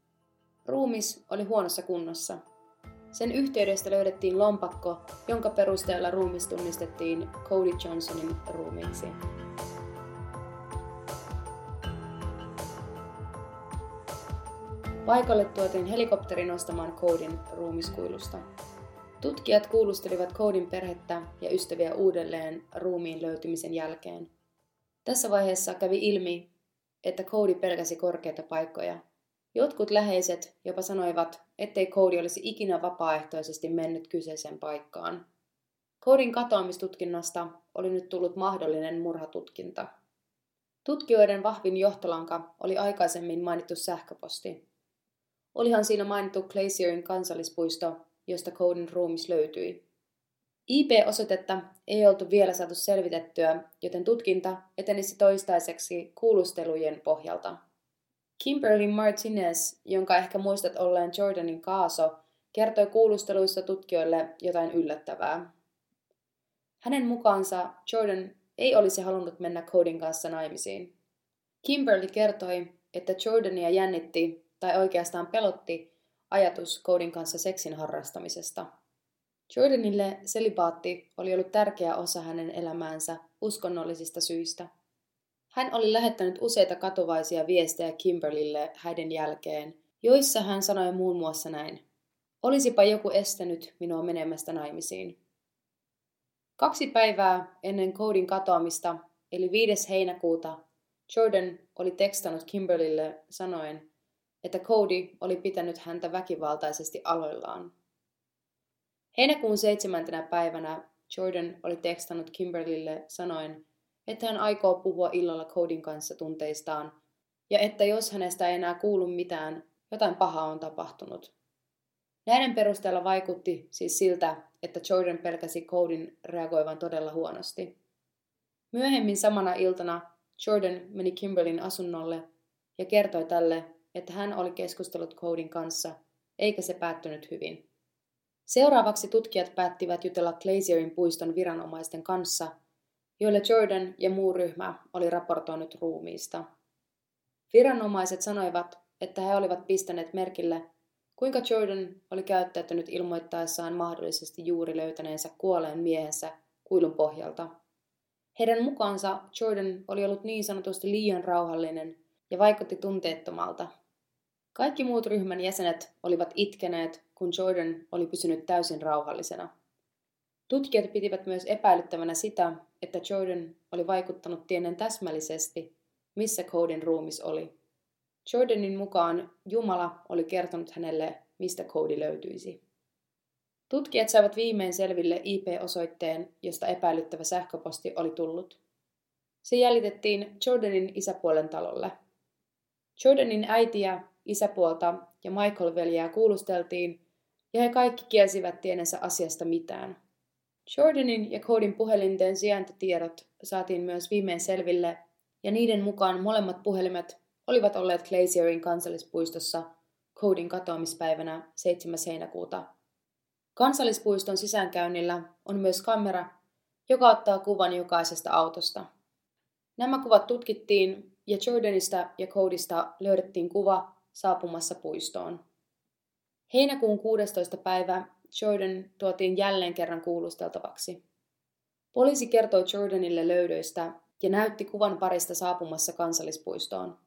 Ruumis oli huonossa kunnossa. Sen yhteydestä löydettiin lompakko, jonka perusteella ruumis tunnistettiin Cody Johnsonin ruumiiksi. Paikalle tuotiin helikopteri nostamaan Codin ruumiskuilusta. Tutkijat kuulustelivat Codin perhettä ja ystäviä uudelleen ruumiin löytymisen jälkeen. Tässä vaiheessa kävi ilmi, että Cody pelkäsi korkeita paikkoja. Jotkut läheiset jopa sanoivat, ettei Cody olisi ikinä vapaaehtoisesti mennyt kyseiseen paikkaan. Codin katoamistutkinnasta oli nyt tullut mahdollinen murhatutkinta. Tutkijoiden vahvin johtolanka oli aikaisemmin mainittu sähköposti. Olihan siinä mainittu Glacierin kansallispuisto, josta Codin ruumis löytyi. IP-osoitetta ei oltu vielä saatu selvitettyä, joten tutkinta etenisi toistaiseksi kuulustelujen pohjalta. Kimberly Martinez, jonka ehkä muistat olleen Jordanin kaaso, kertoi kuulusteluissa tutkijoille jotain yllättävää. Hänen mukaansa Jordan ei olisi halunnut mennä Codin kanssa naimisiin. Kimberly kertoi, että Jordania jännitti, tai oikeastaan pelotti, ajatus Codin kanssa seksin harrastamisesta. Jordanille selibaatti oli ollut tärkeä osa hänen elämäänsä uskonnollisista syistä. Hän oli lähettänyt useita katuvaisia viestejä Kimberlille häiden jälkeen, joissa hän sanoi muun muassa näin. Olisipa joku estänyt minua menemästä naimisiin. Kaksi päivää ennen Codin katoamista, eli 5. heinäkuuta, Jordan oli tekstannut Kimberlille sanoen, että Cody oli pitänyt häntä väkivaltaisesti aloillaan. Heinäkuun seitsemäntenä päivänä Jordan oli tekstannut Kimberlille sanoen, että hän aikoo puhua illalla Codin kanssa tunteistaan ja että jos hänestä ei enää kuulu mitään, jotain pahaa on tapahtunut. Näiden perusteella vaikutti siis siltä, että Jordan pelkäsi Codin reagoivan todella huonosti. Myöhemmin samana iltana Jordan meni Kimberlin asunnolle ja kertoi tälle, että hän oli keskustellut Codin kanssa, eikä se päättynyt hyvin. Seuraavaksi tutkijat päättivät jutella Glazierin puiston viranomaisten kanssa, joille Jordan ja muu ryhmä oli raportoinut ruumiista. Viranomaiset sanoivat, että he olivat pistäneet merkille, kuinka Jordan oli käyttäytynyt ilmoittaessaan mahdollisesti juuri löytäneensä kuolleen miehensä kuilun pohjalta. Heidän mukaansa Jordan oli ollut niin sanotusti liian rauhallinen ja vaikutti tunteettomalta. Kaikki muut ryhmän jäsenet olivat itkeneet, kun Jordan oli pysynyt täysin rauhallisena. Tutkijat pitivät myös epäilyttävänä sitä, että Jordan oli vaikuttanut tienen täsmällisesti, missä Codin ruumis oli. Jordanin mukaan Jumala oli kertonut hänelle, mistä koodi löytyisi. Tutkijat saivat viimein selville IP-osoitteen, josta epäilyttävä sähköposti oli tullut. Se jäljitettiin Jordanin isäpuolen talolle. Jordanin äitiä, isäpuolta ja Michael-veljää kuulusteltiin, ja he kaikki kielsivät tienensä asiasta mitään. Jordanin ja Codin puhelinten sijaintitiedot saatiin myös viimein selville, ja niiden mukaan molemmat puhelimet olivat olleet Glacierin kansallispuistossa Codin katoamispäivänä 7. heinäkuuta Kansallispuiston sisäänkäynnillä on myös kamera, joka ottaa kuvan jokaisesta autosta. Nämä kuvat tutkittiin ja Jordanista ja Codista löydettiin kuva saapumassa puistoon. Heinäkuun 16. päivä Jordan tuotiin jälleen kerran kuulusteltavaksi. Poliisi kertoi Jordanille löydöistä ja näytti kuvan parista saapumassa kansallispuistoon.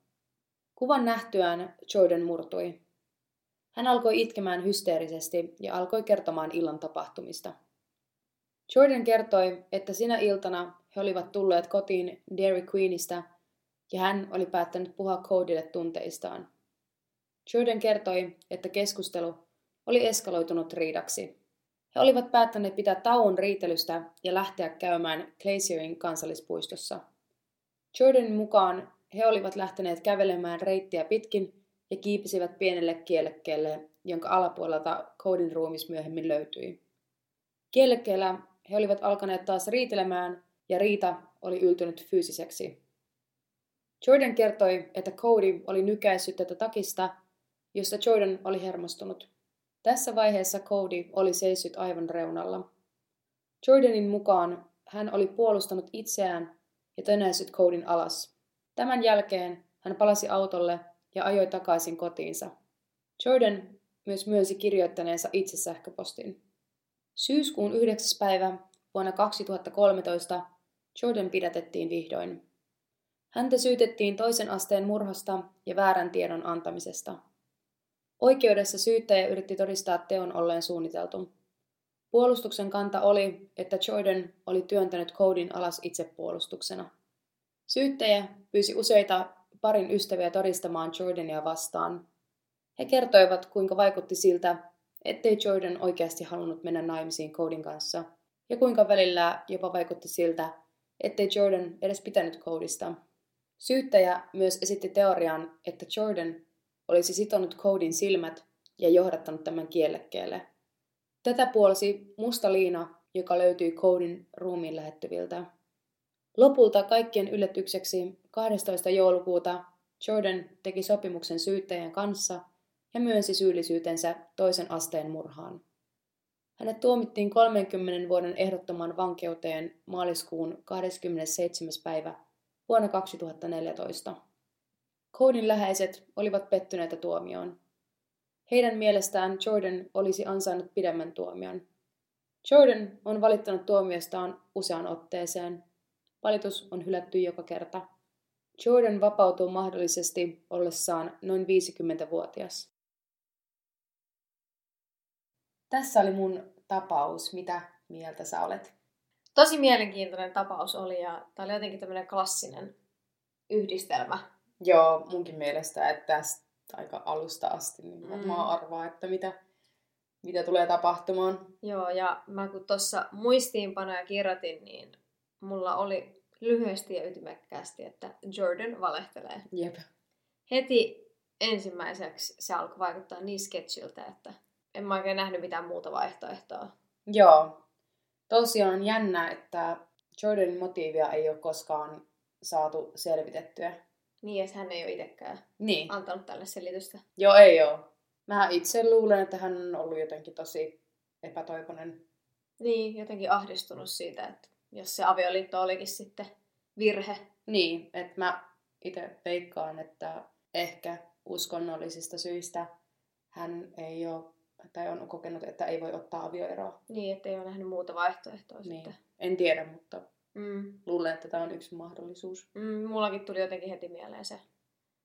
Kuvan nähtyään Jordan murtui. Hän alkoi itkemään hysteerisesti ja alkoi kertomaan illan tapahtumista. Jordan kertoi, että sinä iltana he olivat tulleet kotiin Dairy Queenista ja hän oli päättänyt puhua Codylle tunteistaan. Jordan kertoi, että keskustelu oli eskaloitunut riidaksi. He olivat päättäneet pitää tauon riitelystä ja lähteä käymään Glacierin kansallispuistossa. Jordanin mukaan he olivat lähteneet kävelemään reittiä pitkin ja kiipisivät pienelle kielekkeelle, jonka alapuolelta Codin ruumis myöhemmin löytyi. Kielekkeellä he olivat alkaneet taas riitelemään ja riita oli yltynyt fyysiseksi. Jordan kertoi, että Cody oli nykäissyt tätä takista, josta Jordan oli hermostunut. Tässä vaiheessa Cody oli seissyt aivan reunalla. Jordanin mukaan hän oli puolustanut itseään ja tönäissyt Codin alas. Tämän jälkeen hän palasi autolle ja ajoi takaisin kotiinsa. Jordan myös myönsi kirjoittaneensa itse sähköpostin. Syyskuun 9. päivä vuonna 2013 Jordan pidätettiin vihdoin. Häntä syytettiin toisen asteen murhasta ja väärän tiedon antamisesta. Oikeudessa syyttäjä yritti todistaa teon olleen suunniteltu. Puolustuksen kanta oli, että Jordan oli työntänyt Codin alas itsepuolustuksena. Syyttäjä pyysi useita parin ystäviä todistamaan Jordania vastaan. He kertoivat, kuinka vaikutti siltä, ettei Jordan oikeasti halunnut mennä naimisiin Codin kanssa, ja kuinka välillä jopa vaikutti siltä, ettei Jordan edes pitänyt Codista. Syyttäjä myös esitti teorian, että Jordan olisi sitonut Codin silmät ja johdattanut tämän kiellekkeelle. Tätä puolsi musta liina, joka löytyi Codin ruumiin lähettyviltä. Lopulta kaikkien yllätykseksi 12. joulukuuta Jordan teki sopimuksen syyttäjän kanssa ja myönsi syyllisyytensä toisen asteen murhaan. Hänet tuomittiin 30 vuoden ehdottoman vankeuteen maaliskuun 27. päivä vuonna 2014. Codin läheiset olivat pettyneitä tuomioon. Heidän mielestään Jordan olisi ansainnut pidemmän tuomion. Jordan on valittanut tuomiostaan useaan otteeseen. Valitus on hylätty joka kerta. Jordan vapautuu mahdollisesti ollessaan noin 50-vuotias. Tässä oli mun tapaus. Mitä mieltä sä olet? Tosi mielenkiintoinen tapaus oli ja tämä oli jotenkin tämmöinen klassinen yhdistelmä. Joo, munkin mielestä, että tästä aika alusta asti niin varmaan mm. arvaa, että mitä, mitä tulee tapahtumaan. Joo, ja mä kun tuossa muistiinpanoja kirjoitin, niin mulla oli lyhyesti ja ytimekkäästi, että Jordan valehtelee. Jep. Heti ensimmäiseksi se alkoi vaikuttaa niin sketchiltä, että en mä oikein nähnyt mitään muuta vaihtoehtoa. Joo. Tosiaan jännä, että Jordanin motiivia ei ole koskaan saatu selvitettyä. Niin, että hän ei ole itsekään niin. antanut tälle selitystä. Joo, ei ole. Mä itse luulen, että hän on ollut jotenkin tosi epätoivonen. Niin, jotenkin ahdistunut siitä, että jos se avioliitto olikin sitten virhe. Niin, että mä itse veikkaan, että ehkä uskonnollisista syistä hän ei ole, tai on kokenut, että ei voi ottaa avioeroa. Niin, että ei ole nähnyt muuta vaihtoehtoa niin. sitten. En tiedä, mutta mm. luulen, että tämä on yksi mahdollisuus. Mm, mullakin tuli jotenkin heti mieleen se.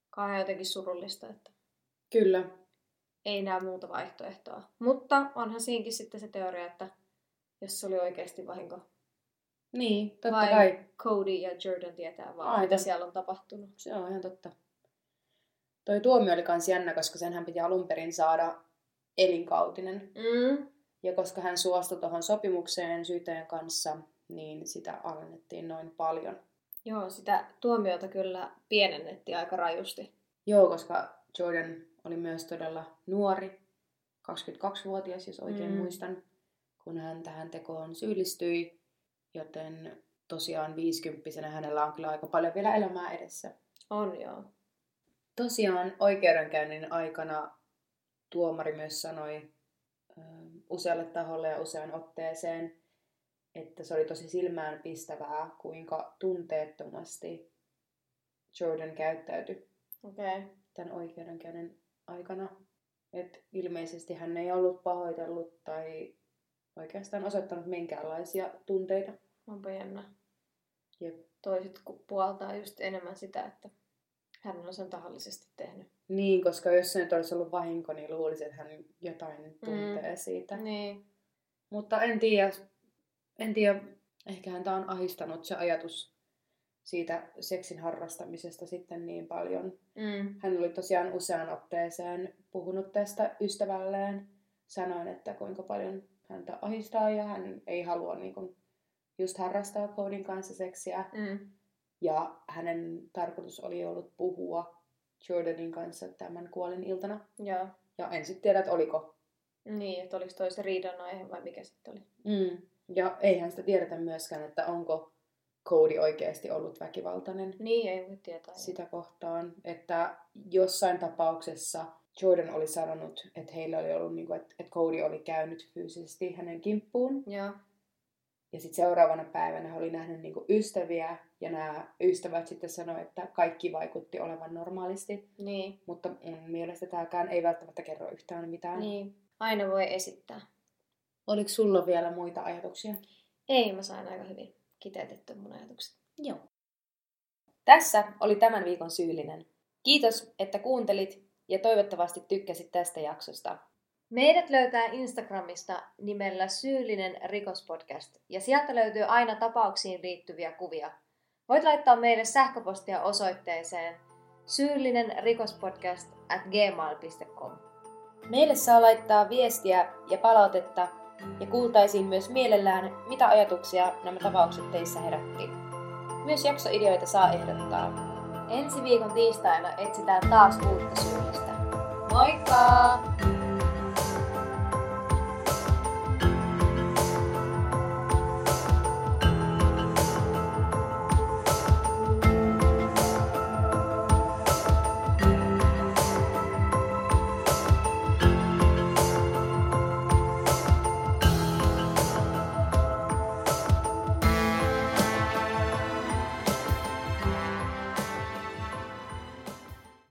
Kauhean jotenkin surullista, että... Kyllä. Ei näe muuta vaihtoehtoa. Mutta onhan siinkin sitten se teoria, että jos se oli oikeasti vahinko, niin, totta Vai kai. Cody ja Jordan tietää vaan, Aivan. mitä siellä on tapahtunut. Se on ihan totta. Toi tuomio oli kans jännä, koska senhän piti alun perin saada elinkautinen. Mm. Ja koska hän suostui tuohon sopimukseen syyttäjän kanssa, niin sitä alennettiin noin paljon. Joo, sitä tuomiota kyllä pienennettiin aika rajusti. Joo, koska Jordan oli myös todella nuori, 22-vuotias, jos oikein mm. muistan, kun hän tähän tekoon syyllistyi. Joten tosiaan viisikymppisenä hänellä on kyllä aika paljon vielä elämää edessä. On joo. Tosiaan oikeudenkäynnin aikana tuomari myös sanoi usealle taholle ja usean otteeseen, että se oli tosi silmään pistävää, kuinka tunteettomasti Jordan käyttäytyi okay. tämän oikeudenkäynnin aikana. Et ilmeisesti hän ei ollut pahoitellut tai oikeastaan osoittanut minkäänlaisia tunteita. Onpa jännä. Jep. Toiset puoltaa just enemmän sitä, että hän on sen tahallisesti tehnyt. Niin, koska jos se nyt olisi ollut vahinko, niin luulisi, että hän jotain tuntee mm. siitä. Niin. Mutta en tiedä, en tiedä, ehkä häntä on ahistanut se ajatus siitä seksin harrastamisesta sitten niin paljon. Mm. Hän oli tosiaan usean otteeseen puhunut tästä ystävälleen, sanoen, että kuinka paljon häntä ahistaa ja hän ei halua niin kuin, just harrastaa Codin kanssa seksiä. Mm. Ja hänen tarkoitus oli ollut puhua Jordanin kanssa tämän kuolin iltana. Ja, ja en sitten tiedä, että oliko. Niin, että oliko toi se riidan aihe vai mikä sitten oli. Mm. Ja eihän sitä tiedetä myöskään, että onko Cody oikeasti ollut väkivaltainen. Niin, ei voi tietää. Sitä kohtaan, että jossain tapauksessa Jordan oli sanonut, että heillä oli ollut, niin kuin, että, että Cody oli käynyt fyysisesti hänen kimppuun. Ja, ja sitten seuraavana päivänä he oli nähnyt niin kuin ystäviä, ja nämä ystävät sitten sanoivat, että kaikki vaikutti olevan normaalisti. Niin. Mutta mun mielestä tämäkään ei välttämättä kerro yhtään mitään. Niin. Aina voi esittää. Oliko sulla vielä muita ajatuksia? Ei, mä sain aika hyvin kiteytettyä mun ajatukset. Joo. Tässä oli tämän viikon syyllinen. Kiitos, että kuuntelit ja toivottavasti tykkäsit tästä jaksosta. Meidät löytää Instagramista nimellä Syyllinen rikospodcast ja sieltä löytyy aina tapauksiin liittyviä kuvia. Voit laittaa meille sähköpostia osoitteeseen syyllinen rikospodcast at gmail.com. Meille saa laittaa viestiä ja palautetta ja kuultaisiin myös mielellään, mitä ajatuksia nämä tapaukset teissä herätti. Myös jaksoideoita saa ehdottaa. Ensi viikon tiistaina etsitään taas uutta syyllistä. Moikka!